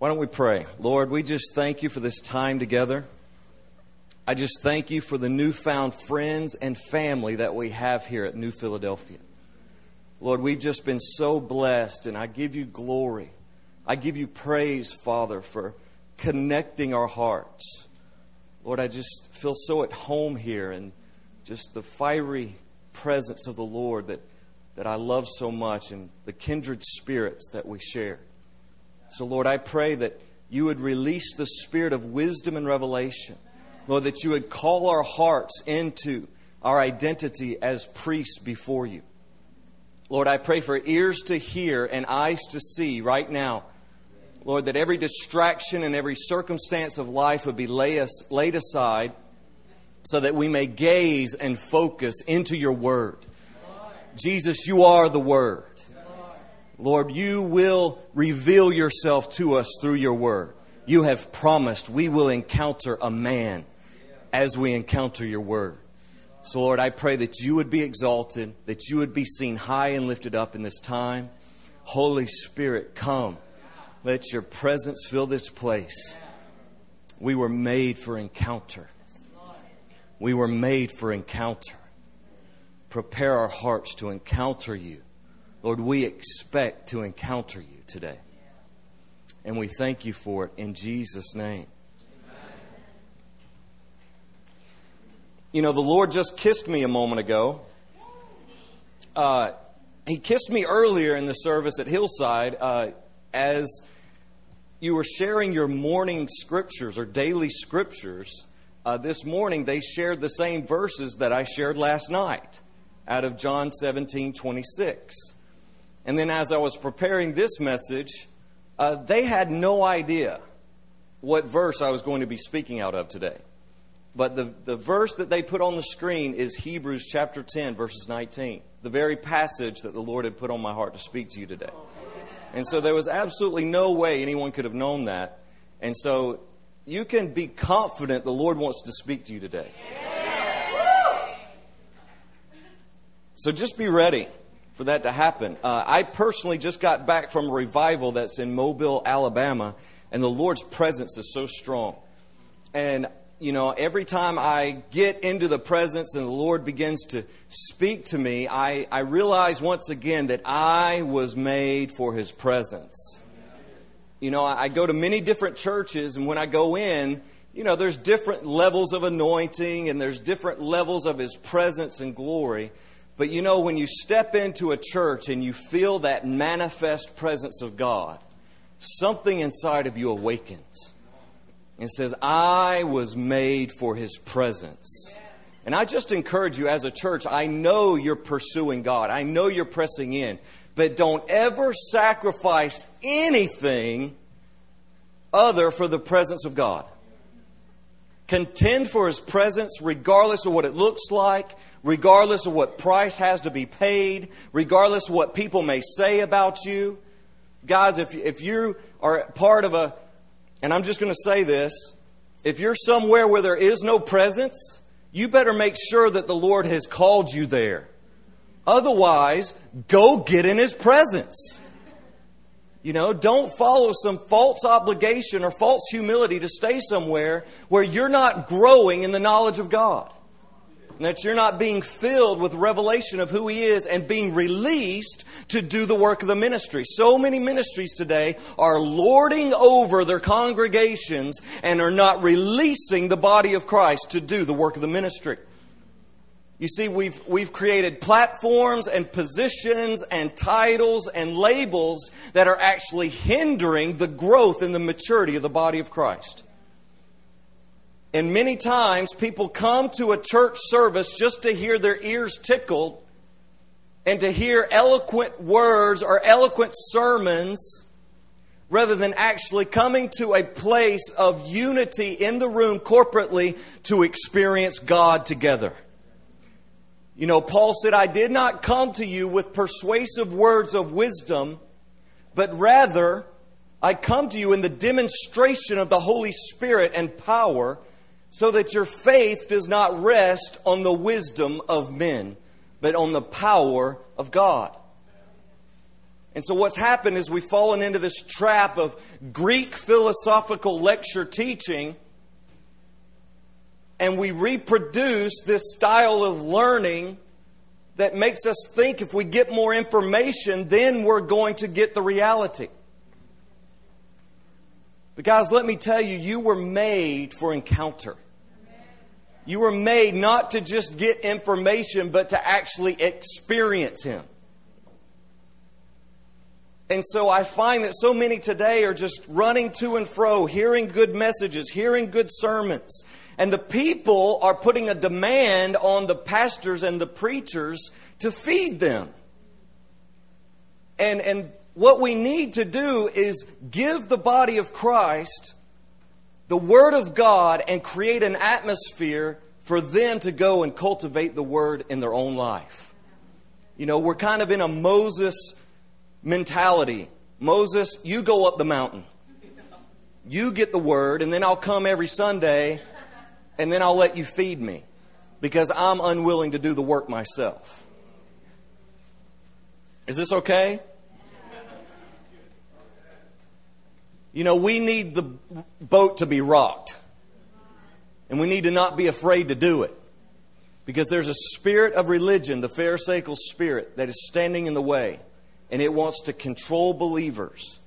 Why don't we pray? Lord, we just thank you for this time together. I just thank you for the newfound friends and family that we have here at New Philadelphia. Lord, we've just been so blessed, and I give you glory. I give you praise, Father, for connecting our hearts. Lord, I just feel so at home here and just the fiery presence of the Lord that, that I love so much and the kindred spirits that we share. So, Lord, I pray that you would release the spirit of wisdom and revelation. Lord, that you would call our hearts into our identity as priests before you. Lord, I pray for ears to hear and eyes to see right now. Lord, that every distraction and every circumstance of life would be laid aside so that we may gaze and focus into your word. Jesus, you are the word. Lord, you will reveal yourself to us through your word. You have promised we will encounter a man as we encounter your word. So, Lord, I pray that you would be exalted, that you would be seen high and lifted up in this time. Holy Spirit, come. Let your presence fill this place. We were made for encounter. We were made for encounter. Prepare our hearts to encounter you Lord, we expect to encounter you today. And we thank you for it in Jesus' name. You know, the Lord just kissed me a moment ago. Uh, he kissed me earlier in the service at Hillside uh, as you were sharing your morning scriptures or daily scriptures. Uh, this morning, they shared the same verses that I shared last night out of John 17 26. And then as I was preparing this message, uh, they had no idea what verse I was going to be speaking out of today. But the, the verse that they put on the screen is Hebrews chapter 10, verses 19, the very passage that the Lord had put on my heart to speak to you today. And so there was absolutely no way anyone could have known that. And so you can be confident the Lord wants to speak to you today. So just be ready for that to happen. Uh, I personally just got back from a revival that's in Mobile, Alabama, and the Lord's presence is so strong. And, you know, every time I get into the presence and the Lord begins to speak to me, I, I realize once again that I was made for His presence. You know, I go to many different churches, and when I go in, you know, there's different levels of anointing and there's different levels of His presence and glory. But you know, when you step into a church and you feel that manifest presence of God, something inside of you awakens and says, I was made for His presence. And I just encourage you as a church, I know you're pursuing God, I know you're pressing in, but don't ever sacrifice anything other for the presence of God. Contend for His presence regardless of what it looks like, regardless of what price has to be paid, regardless of what people may say about you. Guys, if, if you are part of a, and I'm just going to say this, if you're somewhere where there is no presence, you better make sure that the Lord has called you there. Otherwise, go get in His presence. You know, don't follow some false obligation or false humility to stay somewhere where you're not growing in the knowledge of God and that you're not being filled with revelation of who He is and being released to do the work of the ministry. So many ministries today are lording over their congregations and are not releasing the body of Christ to do the work of the ministry. You see, we've, we've created platforms and positions and titles and labels that are actually hindering the growth and the maturity of the body of Christ. And many times people come to a church service just to hear their ears tickled and to hear eloquent words or eloquent sermons rather than actually coming to a place of unity in the room corporately to experience God together. You know, Paul said, I did not come to you with persuasive words of wisdom, but rather I come to you in the demonstration of the Holy Spirit and power so that your faith does not rest on the wisdom of men, but on the power of God. And so what's happened is we've fallen into this trap of Greek philosophical lecture teaching and we reproduce this style of learning that makes us think if we get more information, then we're going to get the reality. But, guys, let me tell you, you were made for encounter. You were made not to just get information, but to actually experience Him. And so I find that so many today are just running to and fro, hearing good messages, hearing good sermons, and the people are putting a demand on the pastors and the preachers to feed them. And, and what we need to do is give the body of Christ the Word of God and create an atmosphere for them to go and cultivate the Word in their own life. You know, we're kind of in a Moses mentality. Moses, you go up the mountain. You get the Word, and then I'll come every Sunday and then I'll let you feed me because I'm unwilling to do the work myself. Is this okay? You know, we need the boat to be rocked. And we need to not be afraid to do it. Because there's a spirit of religion, the Pharisaical spirit, that is standing in the way. And it wants to control believers.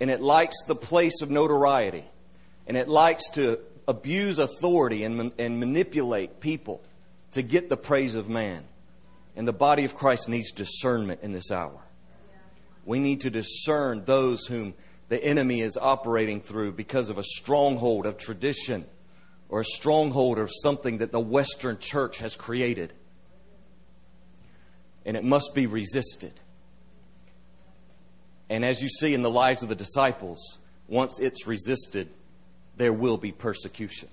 And it likes the place of notoriety. And it likes to abuse authority and, and manipulate people to get the praise of man. And the body of Christ needs discernment in this hour. We need to discern those whom the enemy is operating through because of a stronghold of tradition or a stronghold of something that the Western church has created. And it must be resisted. And as you see in the lives of the disciples, once it's resisted, there will be persecution.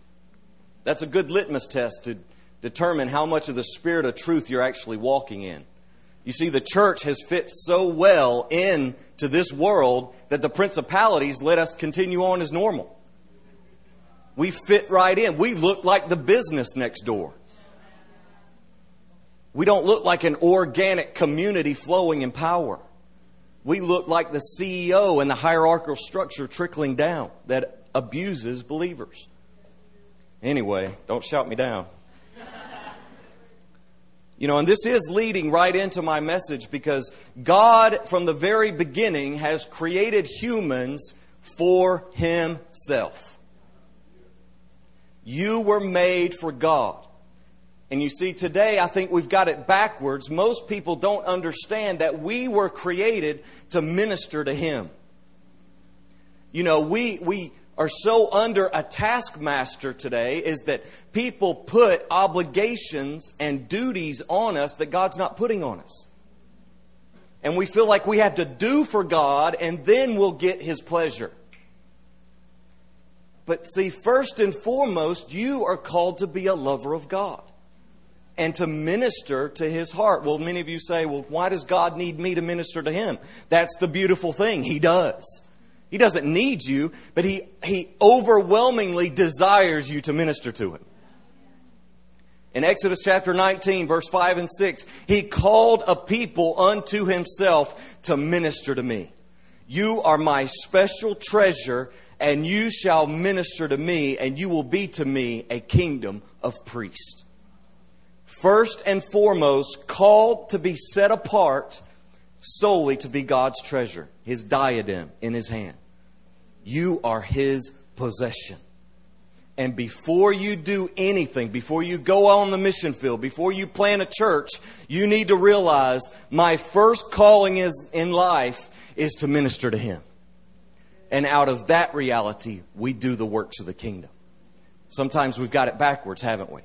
That's a good litmus test to determine how much of the spirit of truth you're actually walking in. You see, the church has fit so well into this world that the principalities let us continue on as normal. We fit right in. We look like the business next door. We don't look like an organic community flowing in power. We look like the CEO and the hierarchical structure trickling down that abuses believers. Anyway, don't shout me down. You know, and this is leading right into my message because God, from the very beginning, has created humans for Himself. You were made for God. And you see, today I think we've got it backwards. Most people don't understand that we were created to minister to Him. You know, we, we, are so under a taskmaster today is that people put obligations and duties on us that God's not putting on us. And we feel like we have to do for God and then we'll get His pleasure. But see, first and foremost, you are called to be a lover of God and to minister to His heart. Well, many of you say, well, why does God need me to minister to Him? That's the beautiful thing. He does. He doesn't need you, but he, he overwhelmingly desires you to minister to him. In Exodus chapter 19, verse 5 and 6, he called a people unto himself to minister to me. You are my special treasure, and you shall minister to me, and you will be to me a kingdom of priests. First and foremost, called to be set apart solely to be God's treasure, his diadem in his hand. You are His possession. And before you do anything, before you go on the mission field, before you plan a church, you need to realize my first calling is in life is to minister to Him. And out of that reality, we do the works of the kingdom. Sometimes we've got it backwards, haven't we?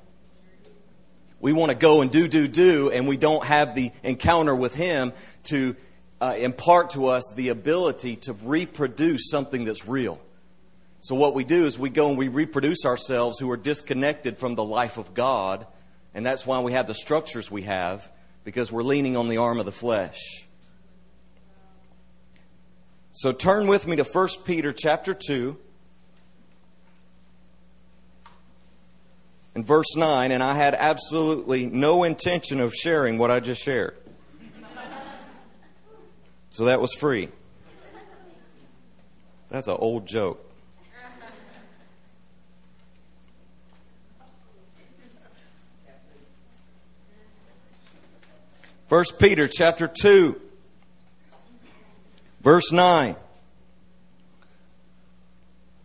We want to go and do, do, do, and we don't have the encounter with Him to uh, impart to us the ability to reproduce something that's real. So, what we do is we go and we reproduce ourselves who are disconnected from the life of God, and that's why we have the structures we have, because we're leaning on the arm of the flesh. So, turn with me to 1 Peter chapter 2. In verse 9, and I had absolutely no intention of sharing what I just shared. So that was free. That's an old joke. First Peter chapter 2 verse 9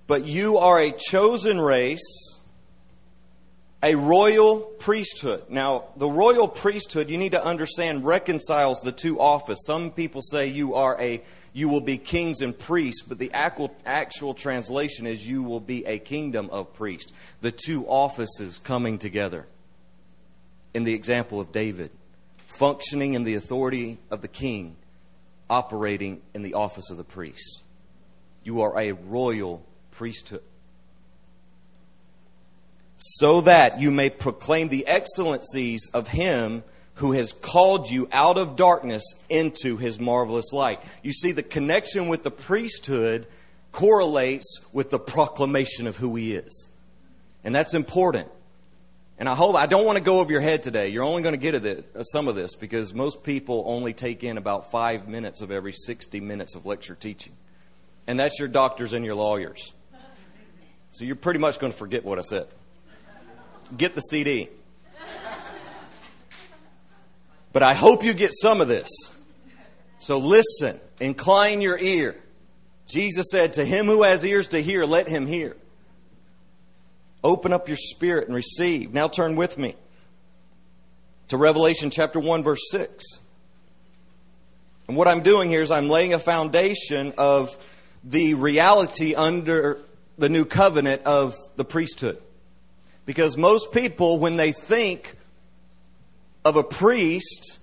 But you are a chosen race a royal priesthood. Now, the royal priesthood, you need to understand, reconciles the two offices. Some people say you are a you will be kings and priests, but the actual, actual translation is you will be a kingdom of priests. The two offices coming together. In the example of David, functioning in the authority of the king, operating in the office of the priest. You are a royal priesthood so that you may proclaim the excellencies of him who has called you out of darkness into his marvelous light. You see, the connection with the priesthood correlates with the proclamation of who he is. And that's important. And I hope I don't want to go over your head today. You're only going to get this, some of this because most people only take in about five minutes of every 60 minutes of lecture teaching. And that's your doctors and your lawyers. So you're pretty much going to forget what I said get the CD. But I hope you get some of this. So listen, incline your ear. Jesus said, To him who has ears to hear, let him hear. Open up your spirit and receive. Now turn with me to Revelation chapter 1, verse 6. And what I'm doing here is I'm laying a foundation of the reality under the new covenant of the priesthood. Because most people, when they think of a priest,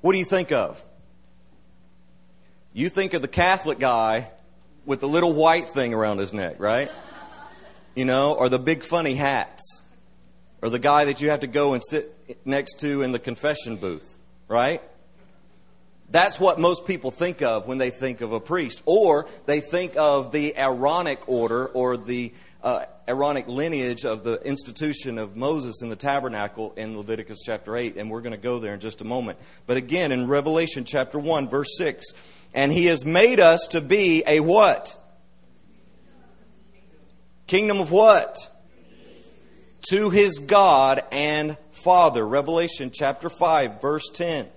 what do you think of? You think of the Catholic guy with the little white thing around his neck, right? You know, or the big funny hats, or the guy that you have to go and sit next to in the confession booth, right? That's what most people think of when they think of a priest. Or they think of the Aaronic order or the uh, Aaronic lineage of the institution of Moses in the tabernacle in Leviticus chapter 8, and we're going to go there in just a moment. But again, in Revelation chapter 1, verse 6, and he has made us to be a what? Kingdom of what? To his God and Father. Revelation chapter 5, verse 10.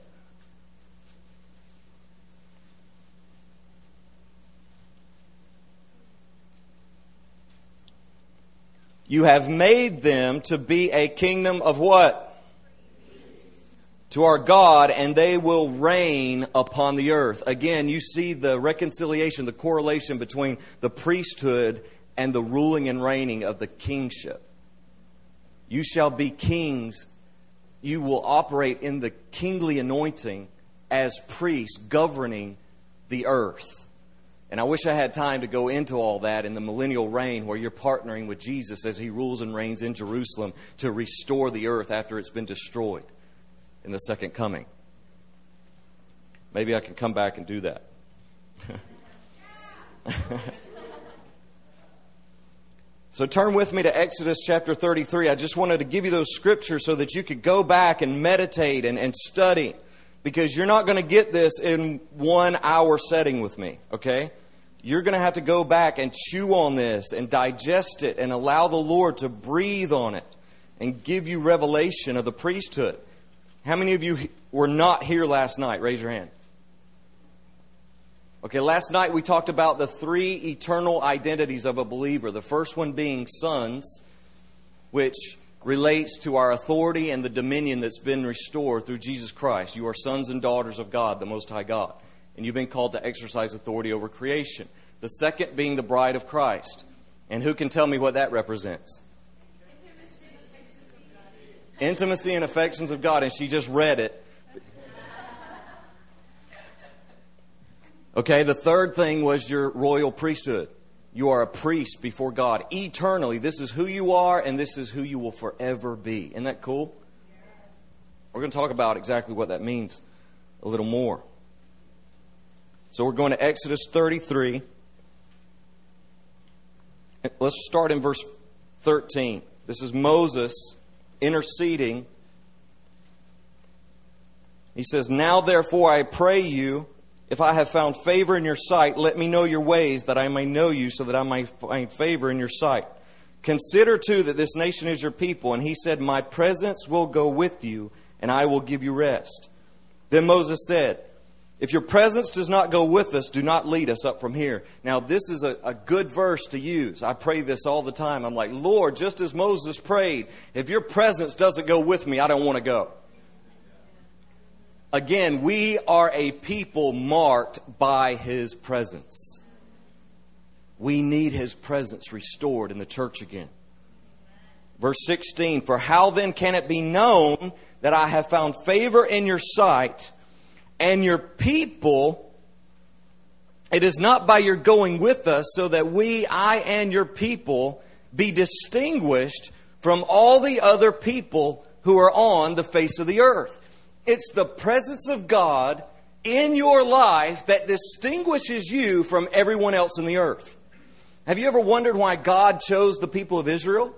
You have made them to be a kingdom of what? To our God, and they will reign upon the earth. Again, you see the reconciliation, the correlation between the priesthood and the ruling and reigning of the kingship. You shall be kings. You will operate in the kingly anointing as priests governing the earth. And I wish I had time to go into all that in the millennial reign where you're partnering with Jesus as he rules and reigns in Jerusalem to restore the earth after it's been destroyed in the second coming. Maybe I can come back and do that. so turn with me to Exodus chapter 33. I just wanted to give you those scriptures so that you could go back and meditate and, and study because you're not going to get this in one hour setting with me, okay? You're going to have to go back and chew on this and digest it and allow the Lord to breathe on it and give you revelation of the priesthood. How many of you were not here last night? Raise your hand. Okay, last night we talked about the three eternal identities of a believer. The first one being sons, which relates to our authority and the dominion that's been restored through Jesus Christ. You are sons and daughters of God, the Most High God, and you've been called to exercise authority over creation. The second being the bride of Christ. And who can tell me what that represents? Intimacy and affections of God, and she just read it. Okay, the third thing was your royal priesthood. You are a priest before God eternally. This is who you are, and this is who you will forever be. Isn't that cool? We're going to talk about exactly what that means a little more. So we're going to Exodus 33. Let's start in verse 13. This is Moses interceding. He says, Now therefore I pray you if I have found favor in your sight, let me know your ways that I may know you so that I may find favor in your sight. Consider too that this nation is your people. And he said, My presence will go with you and I will give you rest. Then Moses said, If your presence does not go with us, do not lead us up from here. Now, this is a, a good verse to use. I pray this all the time. I'm like, Lord, just as Moses prayed, if your presence doesn't go with me, I don't want to go. Again, we are a people marked by his presence. We need his presence restored in the church again. Verse 16 For how then can it be known that I have found favor in your sight and your people? It is not by your going with us, so that we, I and your people, be distinguished from all the other people who are on the face of the earth. It's the presence of God in your life that distinguishes you from everyone else in the earth. Have you ever wondered why God chose the people of Israel?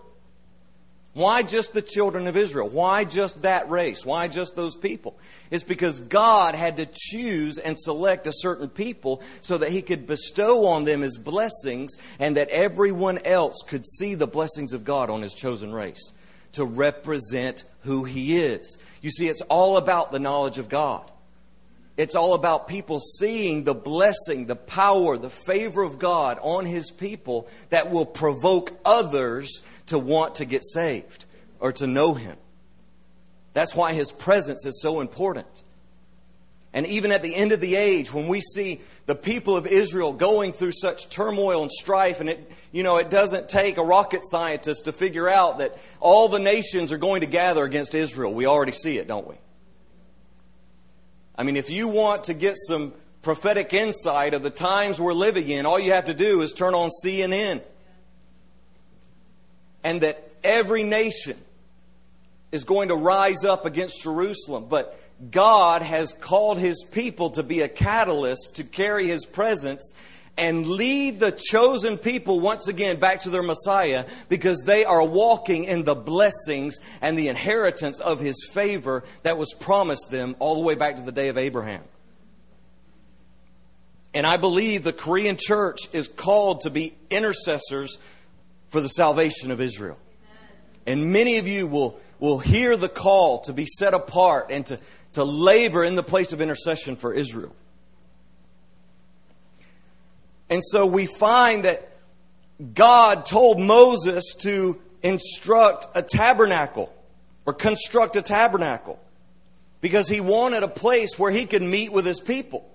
Why just the children of Israel? Why just that race? Why just those people? It's because God had to choose and select a certain people so that He could bestow on them His blessings and that everyone else could see the blessings of God on His chosen race to represent who He is. You see, it's all about the knowledge of God. It's all about people seeing the blessing, the power, the favor of God on His people that will provoke others to want to get saved or to know Him. That's why His presence is so important. And even at the end of the age, when we see the people of Israel going through such turmoil and strife, and it, you know, it doesn't take a rocket scientist to figure out that all the nations are going to gather against Israel. We already see it, don't we? I mean, if you want to get some prophetic insight of the times we're living in, all you have to do is turn on CNN. And that every nation is going to rise up against Jerusalem. But God has called his people to be a catalyst to carry his presence and lead the chosen people once again back to their Messiah because they are walking in the blessings and the inheritance of his favor that was promised them all the way back to the day of Abraham. And I believe the Korean church is called to be intercessors for the salvation of Israel. And many of you will, will hear the call to be set apart and to, to labor in the place of intercession for Israel. And so we find that God told Moses to instruct a tabernacle or construct a tabernacle because he wanted a place where he could meet with his people.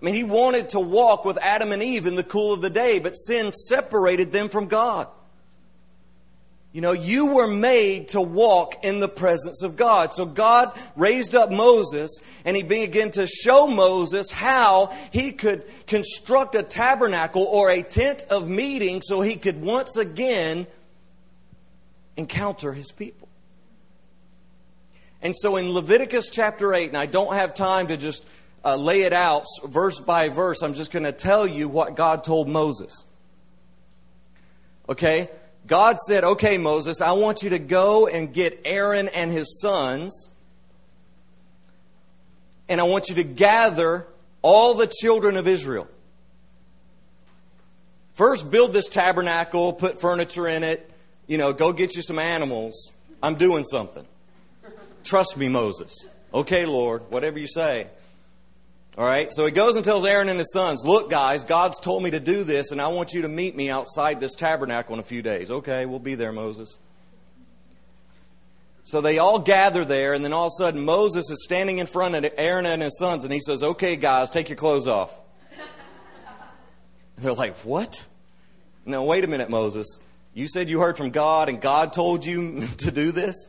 I mean, he wanted to walk with Adam and Eve in the cool of the day, but sin separated them from God. You know, you were made to walk in the presence of God. So God raised up Moses and he began to show Moses how he could construct a tabernacle or a tent of meeting so he could once again encounter his people. And so in Leviticus chapter 8, and I don't have time to just uh, lay it out verse by verse, I'm just going to tell you what God told Moses. Okay? God said, Okay, Moses, I want you to go and get Aaron and his sons, and I want you to gather all the children of Israel. First, build this tabernacle, put furniture in it, you know, go get you some animals. I'm doing something. Trust me, Moses. Okay, Lord, whatever you say. All right, so he goes and tells Aaron and his sons, Look, guys, God's told me to do this, and I want you to meet me outside this tabernacle in a few days. Okay, we'll be there, Moses. So they all gather there, and then all of a sudden Moses is standing in front of Aaron and his sons, and he says, Okay, guys, take your clothes off. they're like, What? No, wait a minute, Moses. You said you heard from God, and God told you to do this?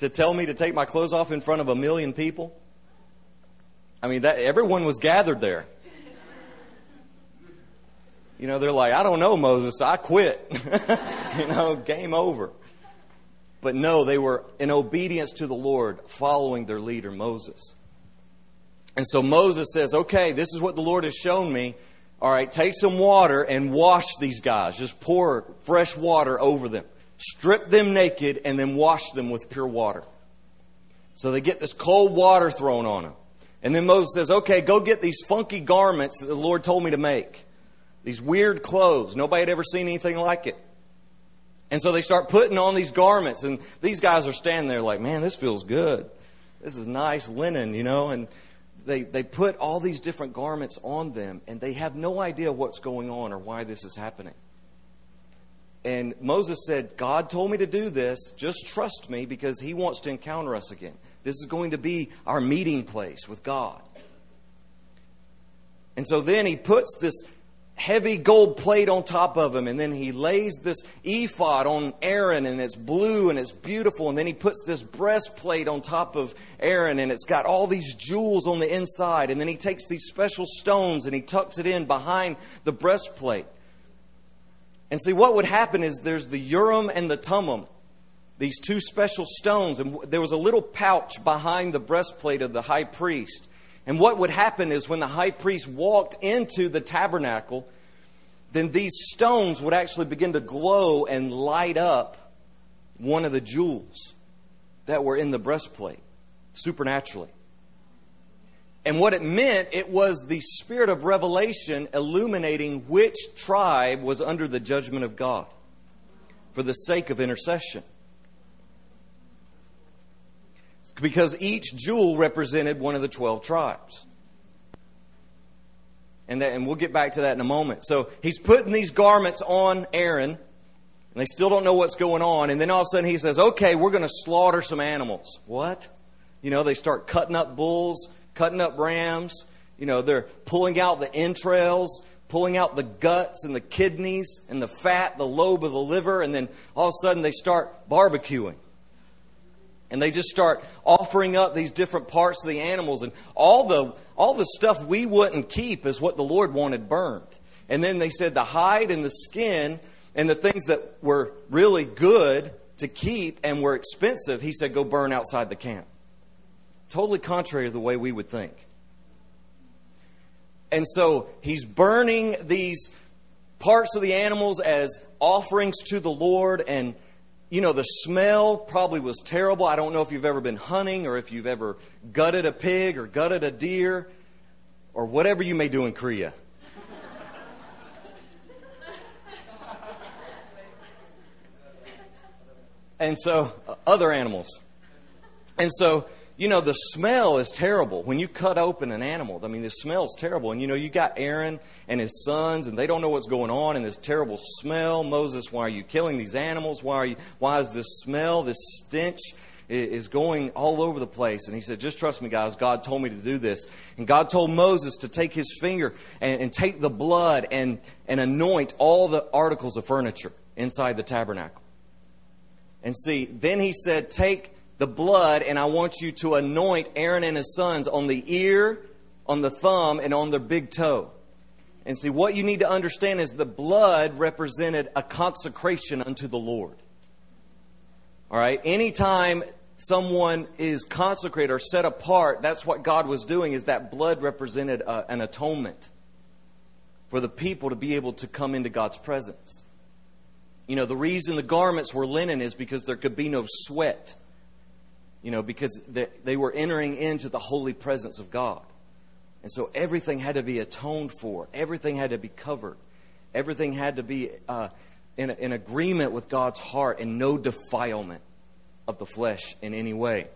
To tell me to take my clothes off in front of a million people? I mean, that, everyone was gathered there. You know, they're like, I don't know, Moses, I quit. you know, game over. But no, they were in obedience to the Lord, following their leader, Moses. And so Moses says, okay, this is what the Lord has shown me. All right, take some water and wash these guys. Just pour fresh water over them. Strip them naked and then wash them with pure water. So they get this cold water thrown on them. And then Moses says, okay, go get these funky garments that the Lord told me to make. These weird clothes. Nobody had ever seen anything like it. And so they start putting on these garments, and these guys are standing there like, man, this feels good. This is nice linen, you know, and they, they put all these different garments on them, and they have no idea what's going on or why this is happening. And Moses said, God told me to do this. Just trust me because he wants to encounter us again. This is going to be our meeting place with God. And so then he puts this heavy gold plate on top of him, and then he lays this ephod on Aaron, and it's blue and it's beautiful, and then he puts this breastplate on top of Aaron, and it's got all these jewels on the inside, and then he takes these special stones and he tucks it in behind the breastplate. And see, what would happen is there's the Urim and the Thummim, these two special stones, and there was a little pouch behind the breastplate of the high priest. And what would happen is when the high priest walked into the tabernacle, then these stones would actually begin to glow and light up one of the jewels that were in the breastplate supernaturally. And what it meant, it was the spirit of revelation illuminating which tribe was under the judgment of God for the sake of intercession. Because each jewel represented one of the 12 tribes. And, that, and we'll get back to that in a moment. So he's putting these garments on Aaron, and they still don't know what's going on. And then all of a sudden he says, okay, we're going to slaughter some animals. What? You know, they start cutting up bulls cutting up rams. You know, they're pulling out the entrails, pulling out the guts and the kidneys and the fat, the lobe of the liver, and then all of a sudden they start barbecuing. And they just start offering up these different parts of the animals and all the all the stuff we wouldn't keep is what the Lord wanted burned. And then they said the hide and the skin and the things that were really good to keep and were expensive, he said, go burn outside the camp. Totally contrary to the way we would think. And so he's burning these parts of the animals as offerings to the Lord. And, you know, the smell probably was terrible. I don't know if you've ever been hunting or if you've ever gutted a pig or gutted a deer or whatever you may do in Korea. and so, other animals. And so, you know, the smell is terrible when you cut open an animal. I mean, the smell is terrible. And, you know, you got Aaron and his sons, and they don't know what's going on, and this terrible smell. Moses, why are you killing these animals? Why, are you, why is this smell, this stench, is going all over the place? And he said, Just trust me, guys. God told me to do this. And God told Moses to take his finger and, and take the blood and, and anoint all the articles of furniture inside the tabernacle. And see, then he said, Take the blood, and I want you to anoint Aaron and his sons on the ear, on the thumb, and on their big toe. And see, what you need to understand is the blood represented a consecration unto the Lord. All right? Anytime someone is consecrated or set apart, that's what God was doing, is that blood represented a, uh, an atonement for the people to be able to come into God's presence. You know, the reason the garments were linen is because there could be no sweat you know, because they, were entering into the holy presence of God. And so everything had to be atoned for, everything had to be covered, everything had to be uh, in, in agreement with God's heart and no defilement of the flesh in any way.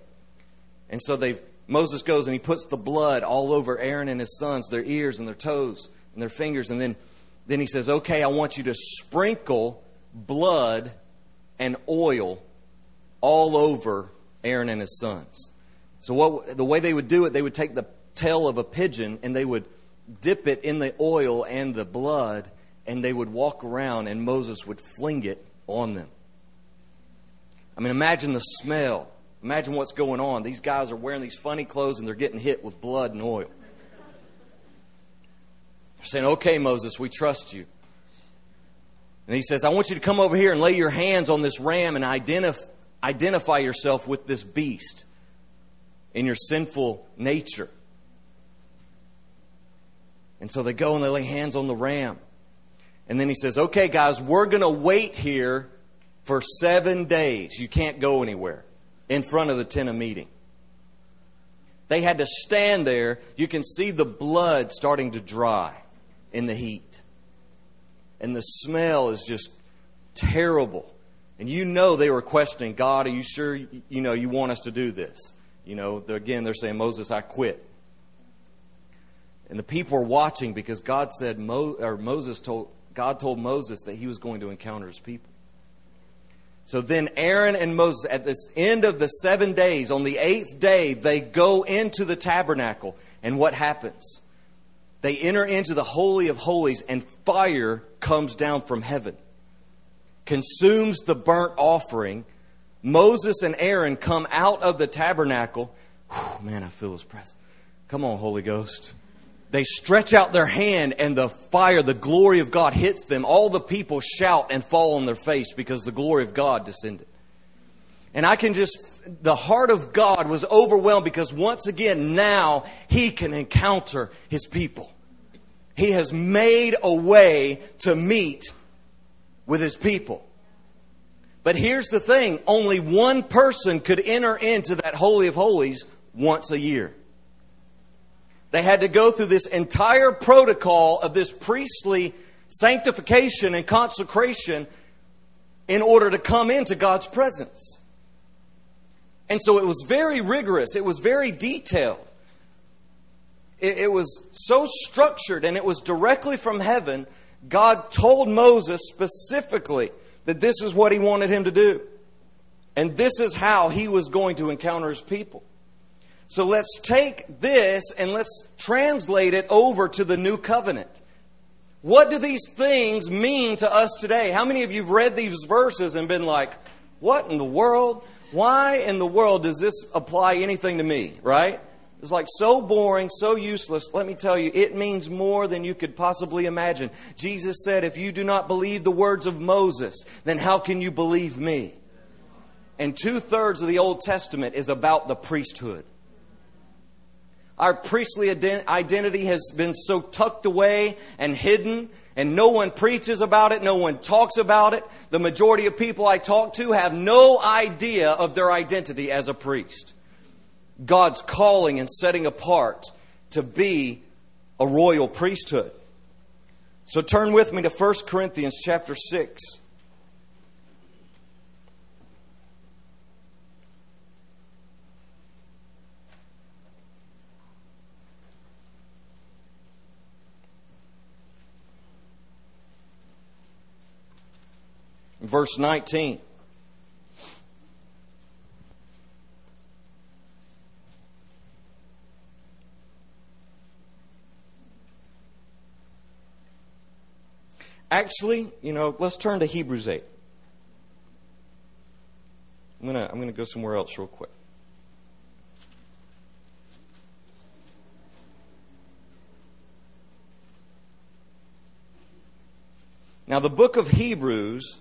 And so they Moses goes and he puts the blood all over Aaron and his sons, their ears and their toes and their fingers, and then, then he says, Okay, I want you to sprinkle blood and oil all over Aaron and his sons. So what the way they would do it, they would take the tail of a pigeon and they would dip it in the oil and the blood and they would walk around and Moses would fling it on them. I mean, imagine the smell. Imagine what's going on. These guys are wearing these funny clothes and they're getting hit with blood and oil. They're saying, Okay, Moses, we trust you. And he says, I want you to come over here and lay your hands on this ram and identify identify yourself with this beast in your sinful nature. And so they go and they lay hands on the ram. And then he says, Okay, guys, we're going to wait here for seven days. You can't go anywhere in front of the tent of meeting. They had to stand there. You can see the blood starting to dry in the heat. And the smell is just terrible. And you know they were questioning, God, are you sure you know you want us to do this? You know, again, they're saying, Moses, I quit. And the people are watching because God said, Mo, or Moses told, God told Moses that he was going to encounter his people. So then Aaron and Moses, at the end of the seven days, on the eighth day, they go into the tabernacle. And what happens? They enter into the Holy of Holies, and fire comes down from heaven, consumes the burnt offering. Moses and Aaron come out of the tabernacle. Whew, man, I feel his presence. Come on, Holy Ghost. They stretch out their hand and the fire, the glory of God hits them. All the people shout and fall on their face because the glory of God descended. And I can just, the heart of God was overwhelmed because once again, now He can encounter His people. He has made a way to meet with His people. But here's the thing only one person could enter into that Holy of Holies once a year. They had to go through this entire protocol of this priestly sanctification and consecration in order to come into God's presence. And so it was very rigorous, it was very detailed. It, was so structured and it was directly from heaven. God told Moses specifically that this is what he wanted him to do. And this is how he was going to encounter his people. So let's take this and let's translate it over to the new covenant. What do these things mean to us today? How many of you have read these verses and been like, what in the world? Why in the world does this apply anything to me, right? It's like so boring, so useless. Let me tell you, it means more than you could possibly imagine. Jesus said, If you do not believe the words of Moses, then how can you believe me? And two thirds of the Old Testament is about the priesthood. Our priestly identity has been so tucked away and hidden, and no one preaches about it, no one talks about it. The majority of people I talk to have no idea of their identity as a priest. God's calling and setting apart to be a royal priesthood. So turn with me to 1 Corinthians chapter 6. verse 19. Actually, you know, let's turn to Hebrews 8. I'm going to I'm going to go somewhere else real quick. Now, the book of Hebrews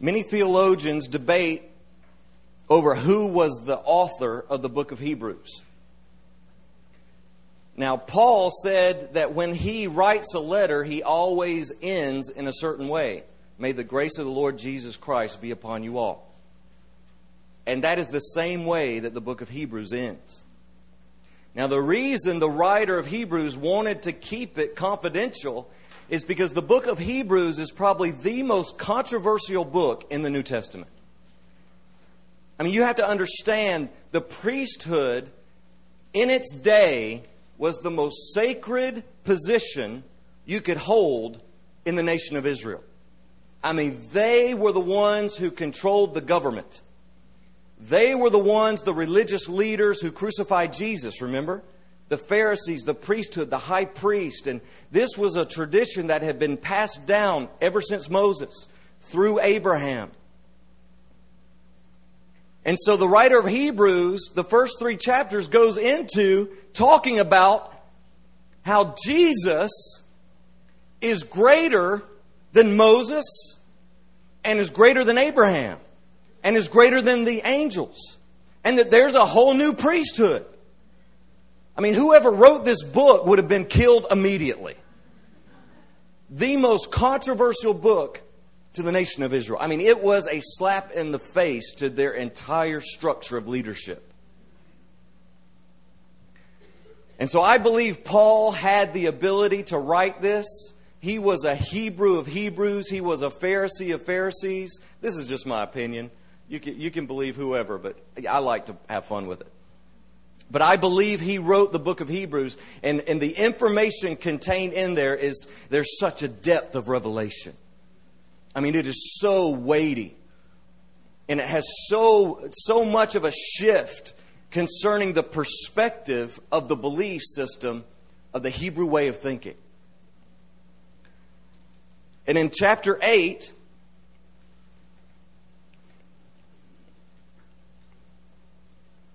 Many theologians debate over who was the author of the book of Hebrews. Now, Paul said that when he writes a letter, he always ends in a certain way. May the grace of the Lord Jesus Christ be upon you all. And that is the same way that the book of Hebrews ends. Now, the reason the writer of Hebrews wanted to keep it confidential is because the book of Hebrews is probably the most controversial book in the New Testament. I mean, you have to understand the priesthood in its day was the most sacred position you could hold in the nation of Israel. I mean, they were the ones who controlled the government. They were the ones, the religious leaders who crucified Jesus, remember? the Pharisees, the priesthood, the high priest. And this was a tradition that had been passed down ever since Moses through Abraham. And so the writer of Hebrews, the first three chapters, goes into talking about how Jesus is greater than Moses and is greater than Abraham and is greater than the angels. And that there's a whole new priesthood. I mean, whoever wrote this book would have been killed immediately. The most controversial book to the nation of Israel. I mean, it was a slap in the face to their entire structure of leadership. And so I believe Paul had the ability to write this. He was a Hebrew of Hebrews. He was a Pharisee of Pharisees. This is just my opinion. You can, you can believe whoever, but I like to have fun with it. But I believe he wrote the book of Hebrews, and, and the information contained in there is there's such a depth of revelation. I mean, it is so weighty. And it has so so much of a shift concerning the perspective of the belief system of the Hebrew way of thinking. And in chapter 8,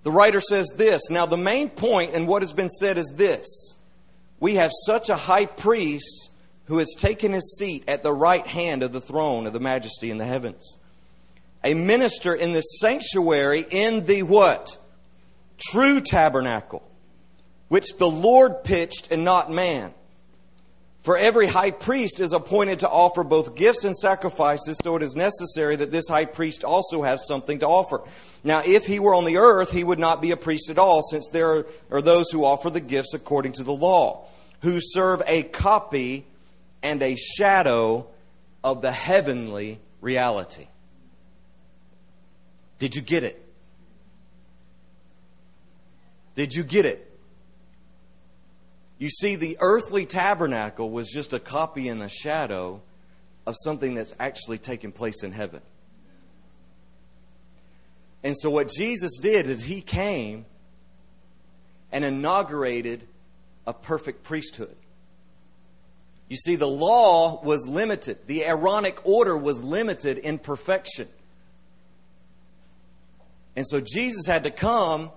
the writer says this. Now, the main point in what has been said is this We have such a high priest who has taken his seat at the right hand of the throne of the majesty in the heavens. A minister in the sanctuary in the what? true tabernacle, which the Lord pitched and not man. For every high priest is appointed to offer both gifts and sacrifices, so it is necessary that this high priest also have something to offer. Now, if he were on the earth, he would not be a priest at all, since there are those who offer the gifts according to the law, who serve a copy and a shadow of the heavenly reality. Did you get it? Did you get it? You see, the earthly tabernacle was just a copy and a shadow of something that's actually taking place in heaven. And so, what Jesus did is he came and inaugurated a perfect priesthood. You see, the law was limited, the Aaronic order was limited in perfection. And so, Jesus had to come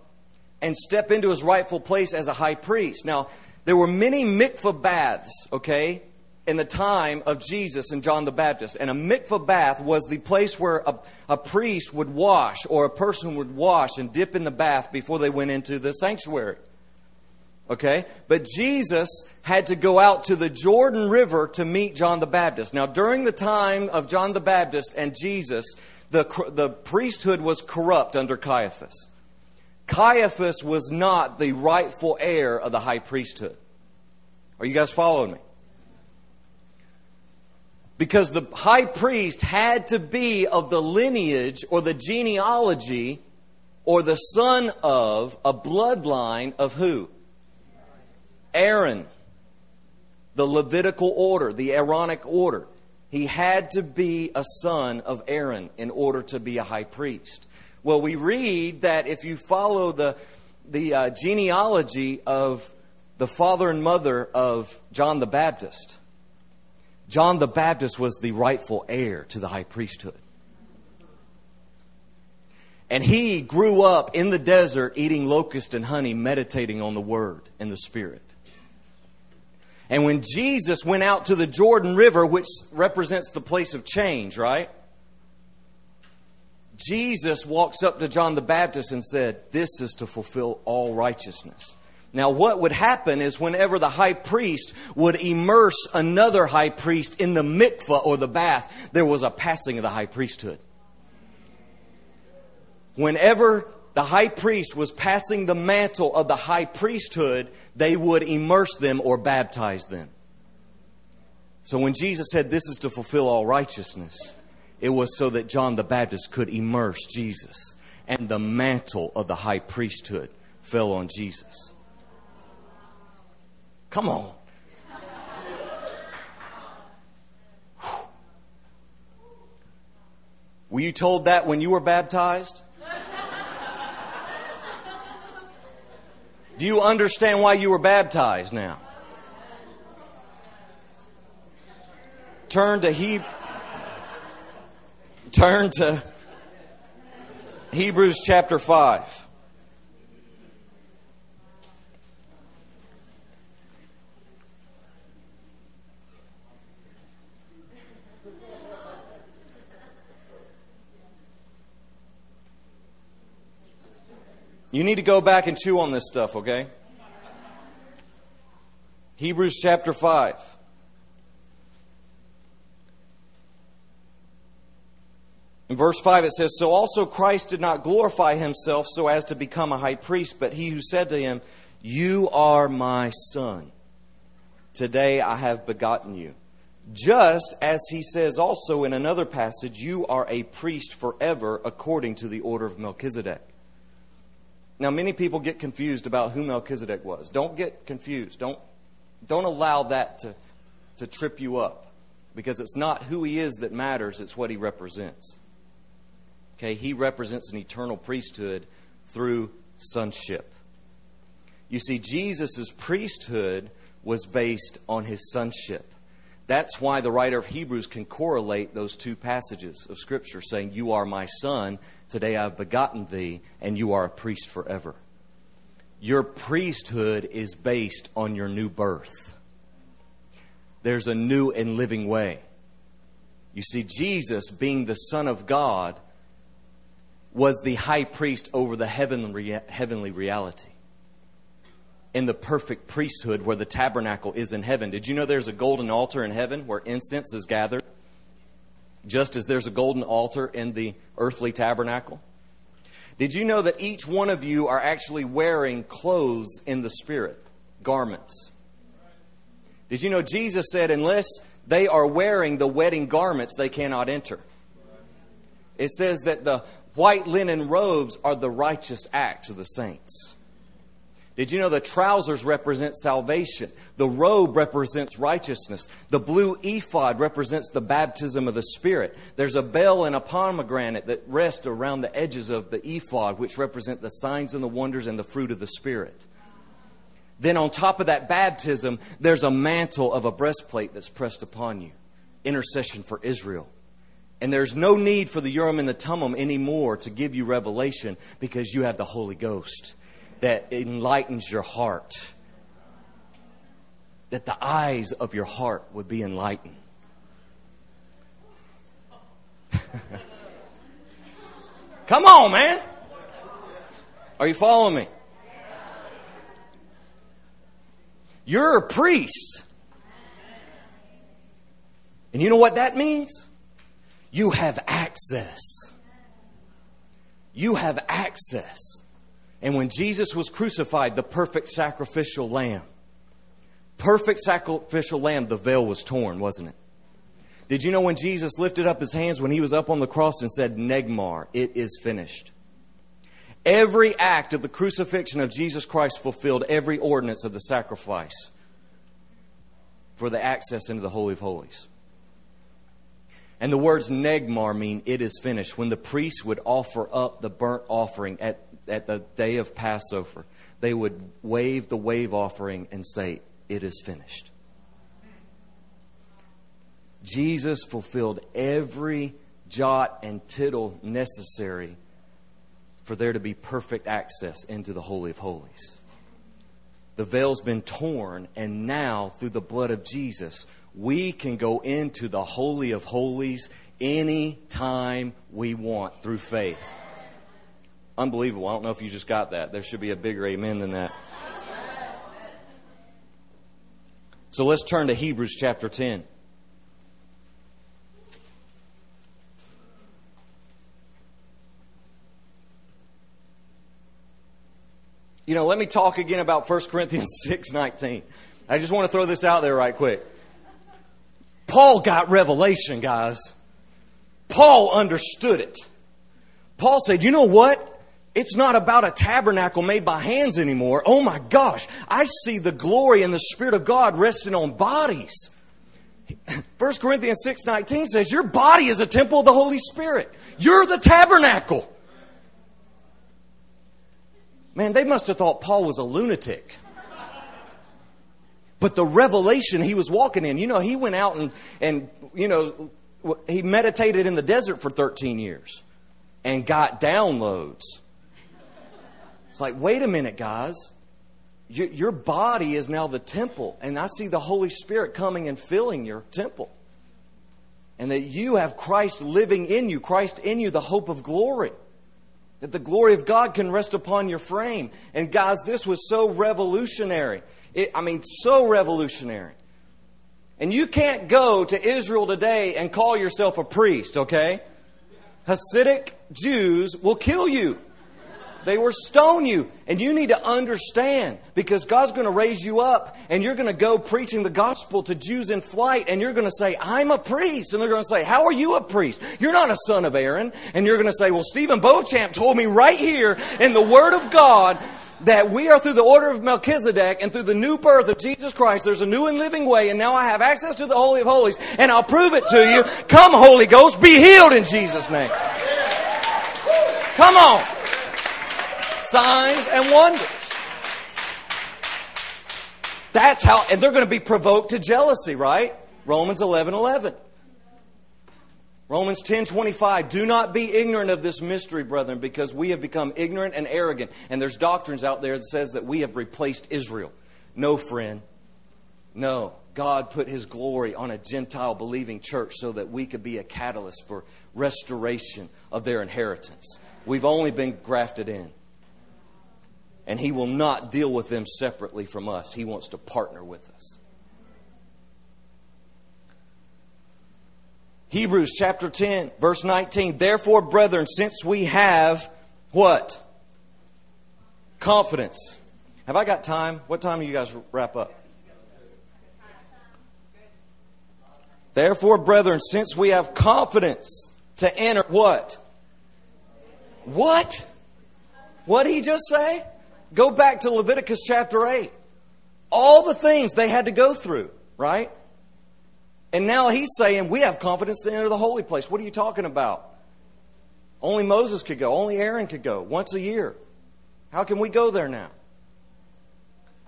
and step into his rightful place as a high priest. Now, there were many mikvah baths, okay, in the time of Jesus and John the Baptist. And a mikvah bath was the place where a, a priest would wash or a person would wash and dip in the bath before they went into the sanctuary. Okay? But Jesus had to go out to the Jordan River to meet John the Baptist. Now, during the time of John the Baptist and Jesus, the, the priesthood was corrupt under Caiaphas. Caiaphas was not the rightful heir of the high priesthood. Are you guys following me? Because the high priest had to be of the lineage or the genealogy or the son of a bloodline of who? Aaron. The Levitical order, the Aaronic order. He had to be a son of Aaron in order to be a high priest. Well, we read that if you follow the, the uh, genealogy of the father and mother of John the Baptist, John the Baptist was the rightful heir to the high priesthood. And he grew up in the desert eating locust and honey, meditating on the word and the spirit. And when Jesus went out to the Jordan River, which represents the place of change, right? Jesus walks up to John the Baptist and said, This is to fulfill all righteousness. Now, what would happen is whenever the high priest would immerse another high priest in the mikvah or the bath, there was a passing of the high priesthood. Whenever the high priest was passing the mantle of the high priesthood, they would immerse them or baptize them. So when Jesus said, This is to fulfill all righteousness, it was so that John the Baptist could immerse Jesus. And the mantle of the high priesthood fell on Jesus. Come on. Were you told that when you were baptized? Do you understand why you were baptized now? Turn to Hebrews. Turn to Hebrews chapter 5. You need to go back and chew on this stuff, okay? Hebrews chapter 5. In verse 5 it says, So also Christ did not glorify himself so as to become a high priest, but he who said to him, You are my son. Today I have begotten you. Just as he says also in another passage, you are a priest forever according to the order of Melchizedek. Now, many people get confused about who Melchizedek was. Don't get confused. Don't, don't allow that to, to trip you up because it's not who he is that matters, it's what he represents. Okay, he represents an eternal priesthood through sonship. You see, Jesus' priesthood was based on his sonship. That's why the writer of Hebrews can correlate those two passages of Scripture saying, You are my son, today I've begotten thee, and you are a priest forever. Your priesthood is based on your new birth. There's a new and living way. You see, Jesus, being the Son of God, was the high priest over the heavenly, heavenly reality in the perfect priesthood where the tabernacle is in heaven. Did you know there's a golden altar in heaven where incense is gathered? Just as there's a golden altar in the earthly tabernacle? Did you know that each one of you are actually wearing clothes in the Spirit, garments? Did you know Jesus said, unless they are wearing the wedding garments, they cannot enter? It says that the white linen robes are the righteous acts of the saints. Did you know the trousers represent salvation? The robe represents righteousness. The blue ephod represents the baptism of the Spirit. There's a bell and a pomegranate that rest around the edges of the ephod, which represent the signs and the wonders and the fruit of the Spirit. Then on top of that baptism, there's a mantle of a breastplate that's pressed upon you. Intercession for Israel. And there's no need for the Urim and the Thummim anymore to give you revelation because you have the Holy Ghost that enlightens your heart. That the eyes of your heart would be enlightened. Come on, man. Are you following me? You're a priest. And you know what that means? You have access. You have access. And when Jesus was crucified, the perfect sacrificial lamb, perfect sacrificial lamb, the veil was torn, wasn't it? Did you know when Jesus lifted up his hands when he was up on the cross and said, Negmar, it is finished? Every act of the crucifixion of Jesus Christ fulfilled every ordinance of the sacrifice for the access into the Holy of Holies. And the words negmar mean it is finished. When the priest would offer up the burnt offering at at the day of Passover, they would wave the wave offering and say, It is finished. Jesus fulfilled every jot and tittle necessary for there to be perfect access into the Holy of Holies. The veil's been torn, and now, through the blood of Jesus, we can go into the Holy of Holies any time we want through faith. Unbelievable. I don't know if you just got that. There should be a bigger amen than that. So let's turn to Hebrews chapter 10. You know, let me talk again about 1 Corinthians 6:19. I just want to throw this out there right quick. Paul got revelation, guys. Paul understood it. Paul said, "You know what? It's not about a tabernacle made by hands anymore. Oh my gosh, I see the glory and the Spirit of God resting on bodies. 1 Corinthians 6:19 says your body is a temple of the Holy Spirit. You're the tabernacle. Man, they must have thought Paul was a lunatic. But the revelation he was walking in, you know, he went out and, and you know, he meditated in the desert for 13 years and got downloads. It's like, wait a minute, guys. Your, your body is now the temple, and I see the Holy Spirit coming and filling your temple. And that you have Christ living in you, Christ in you, the hope of glory. That the glory of God can rest upon your frame. And guys, this was so revolutionary. It, I mean, so revolutionary. And you can't go to Israel today and call yourself a priest, okay? Hasidic Jews will kill you. They were stone you. And you need to understand because God's going to raise you up and you're going to go preaching the gospel to Jews in flight and you're going to say, I'm a priest. And they're going to say, How are you a priest? You're not a son of Aaron. And you're going to say, Well, Stephen Beauchamp told me right here in the Word of God that we are through the order of Melchizedek and through the new birth of Jesus Christ. There's a new and living way, and now I have access to the Holy of Holies, and I'll prove it to you. Come, Holy Ghost, be healed in Jesus' name. Come on. Signs and wonders. That's how, and they're going to be provoked to jealousy, right? Romans 11 11. Romans 10:25 Do not be ignorant of this mystery brethren because we have become ignorant and arrogant and there's doctrines out there that says that we have replaced Israel. No friend. No. God put his glory on a Gentile believing church so that we could be a catalyst for restoration of their inheritance. We've only been grafted in. And he will not deal with them separately from us. He wants to partner with us. Hebrews chapter 10, verse 19. Therefore, brethren, since we have what? Confidence. Have I got time? What time do you guys wrap up? Therefore, brethren, since we have confidence to enter what? What? What did he just say? Go back to Leviticus chapter 8. All the things they had to go through, right? And now he's saying, we have confidence to enter the holy place. What are you talking about? Only Moses could go. Only Aaron could go once a year. How can we go there now?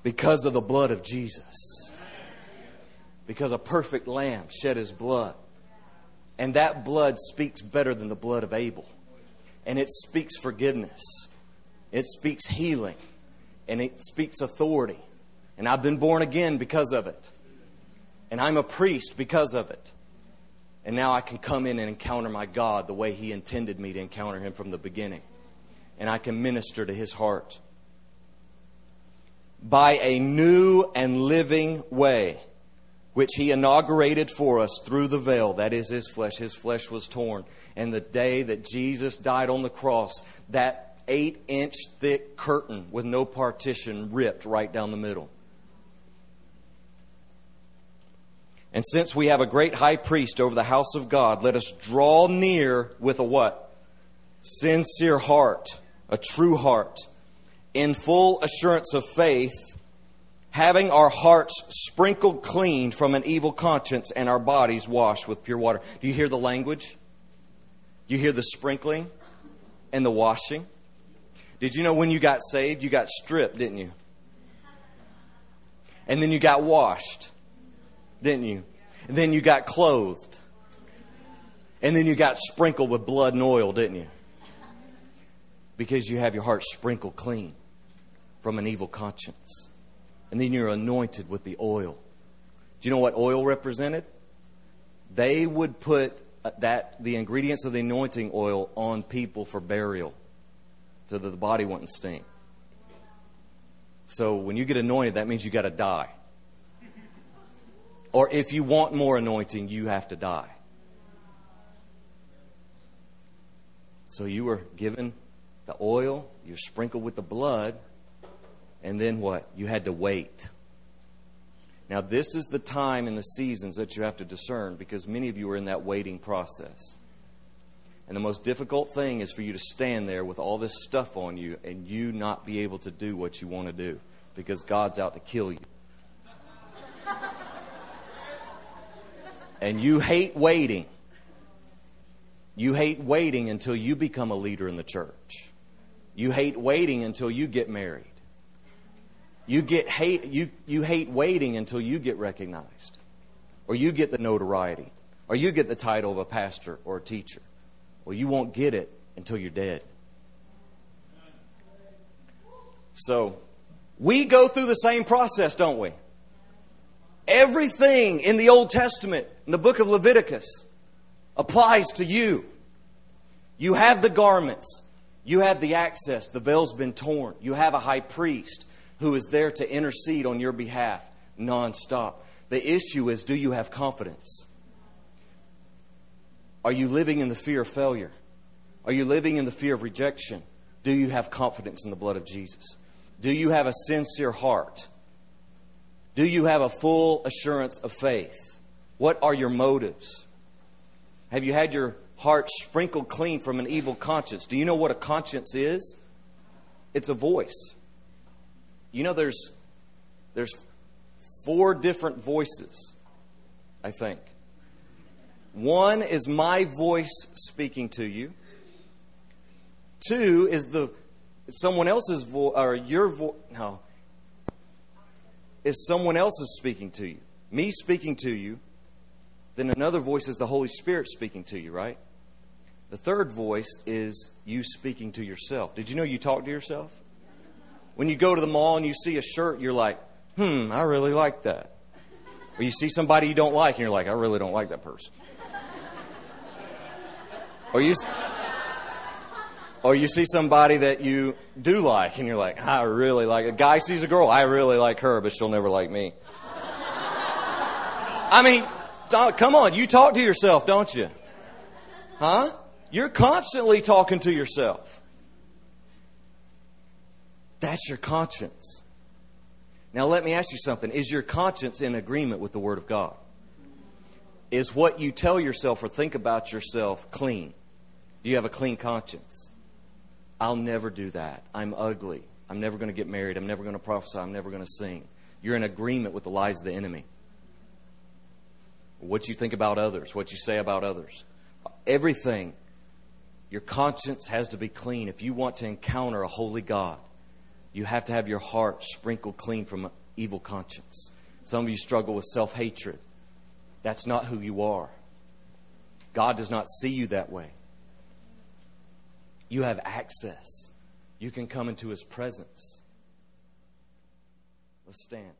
Because of the blood of Jesus. Because a perfect lamb shed his blood. And that blood speaks better than the blood of Abel. And it speaks forgiveness. It speaks healing. And it speaks authority. And I've been born again because of it. And I'm a priest because of it. And now I can come in and encounter my God the way He intended me to encounter Him from the beginning. And I can minister to His heart. By a new and living way, which He inaugurated for us through the veil, that is His flesh. His flesh was torn. And the day that Jesus died on the cross, that eight inch thick curtain with no partition ripped right down the middle. And since we have a great high priest over the house of God, let us draw near with a what? Sincere heart, a true heart, in full assurance of faith, having our hearts sprinkled clean from an evil conscience and our bodies washed with pure water. Do you hear the language? You hear the sprinkling and the washing? Did you know when you got saved, you got stripped, didn't you? And then you got washed didn't you? And then you got clothed. And then you got sprinkled with blood and oil, didn't you? Because you have your heart sprinkled clean from an evil conscience. And then you're anointed with the oil. Do you know what oil represented? They would put that the ingredients of the anointing oil on people for burial so that the body wouldn't stink. So when you get anointed, that means you got to die. Or if you want more anointing, you have to die. So you were given the oil, you're sprinkled with the blood, and then what? You had to wait. Now, this is the time and the seasons that you have to discern because many of you are in that waiting process. And the most difficult thing is for you to stand there with all this stuff on you and you not be able to do what you want to do because God's out to kill you. and you hate waiting. You hate waiting until you become a leader in the church. You hate waiting until you get married. You get hate you, you hate waiting until you get recognized. Or you get the notoriety. Or you get the title of a pastor or a teacher. Well, you won't get it until you're dead. So, we go through the same process, don't we? Everything in the Old Testament, in the book of Leviticus, applies to you. You have the garments. You have the access. The veil's been torn. You have a high priest who is there to intercede on your behalf nonstop. The issue is do you have confidence? Are you living in the fear of failure? Are you living in the fear of rejection? Do you have confidence in the blood of Jesus? Do you have a sincere heart? Do you have a full assurance of faith? What are your motives? Have you had your heart sprinkled clean from an evil conscience? Do you know what a conscience is? It's a voice. You know there's there's four different voices, I think. One is my voice speaking to you. Two is the someone else's voice or your voice. No, is someone else is speaking to you. Me speaking to you. Then another voice is the Holy Spirit speaking to you, right? The third voice is you speaking to yourself. Did you know you talk to yourself? When you go to the mall and you see a shirt, you're like, hmm, I really like that. Or you see somebody you don't like and you're like, I really don't like that person. Or you, or you see somebody that you do like and you're like, I really like. A guy sees a girl, I really like her, but she'll never like me. I mean, come on, you talk to yourself, don't you? Huh? You're constantly talking to yourself. That's your conscience. Now, let me ask you something. Is your conscience in agreement with the Word of God? Is what you tell yourself or think about yourself clean? Do you have a clean conscience? I'll never do that. I'm ugly. I'm never going to get married. I'm never going to prophesy. I'm never going to sing. You're in agreement with the lies of the enemy. What you think about others, what you say about others. Everything. Your conscience has to be clean. If you want to encounter a holy God, you have to have your heart sprinkled clean from an evil conscience. Some of you struggle with self hatred. That's not who you are. God does not see you that way. You have access. You can come into his presence. Let's stand.